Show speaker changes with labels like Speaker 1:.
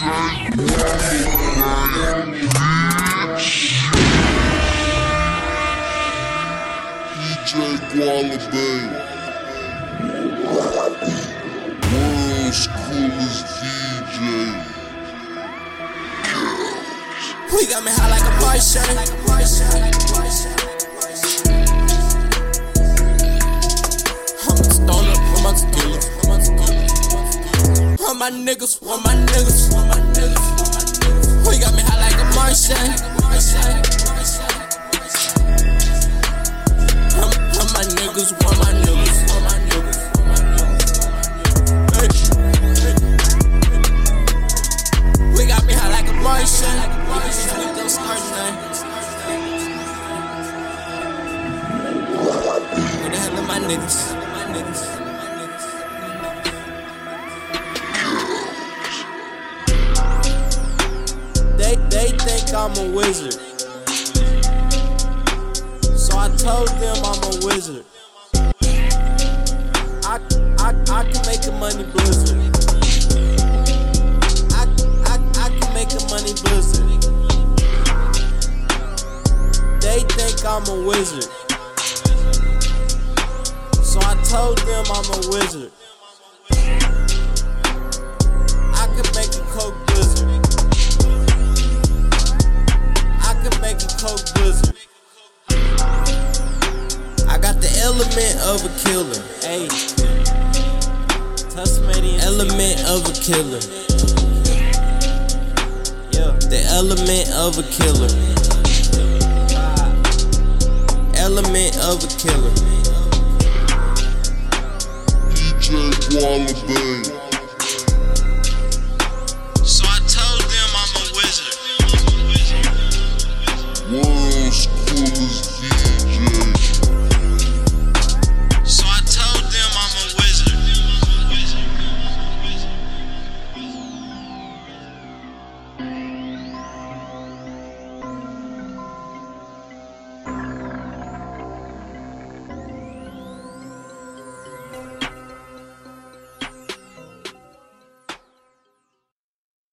Speaker 1: DJ Gwalla Bank. World's coolest DJ.
Speaker 2: We got me high like a Martian. My niggas, all my niggas, all my niggas. We got me high like a Martian. I'm, my niggas, all my niggas. We got me high like a Martian. We don't start nothing. Where the? My niggas. I'm a wizard. So I told them I'm a wizard. I I I can make a money blizzard. I I I can make a money blizzard. They think I'm a wizard. So I told them I'm a wizard. Element of a killer. Hey. Element of a killer. Yeah. The element of a killer. Element of a killer.
Speaker 1: DJ Gwalla Bank.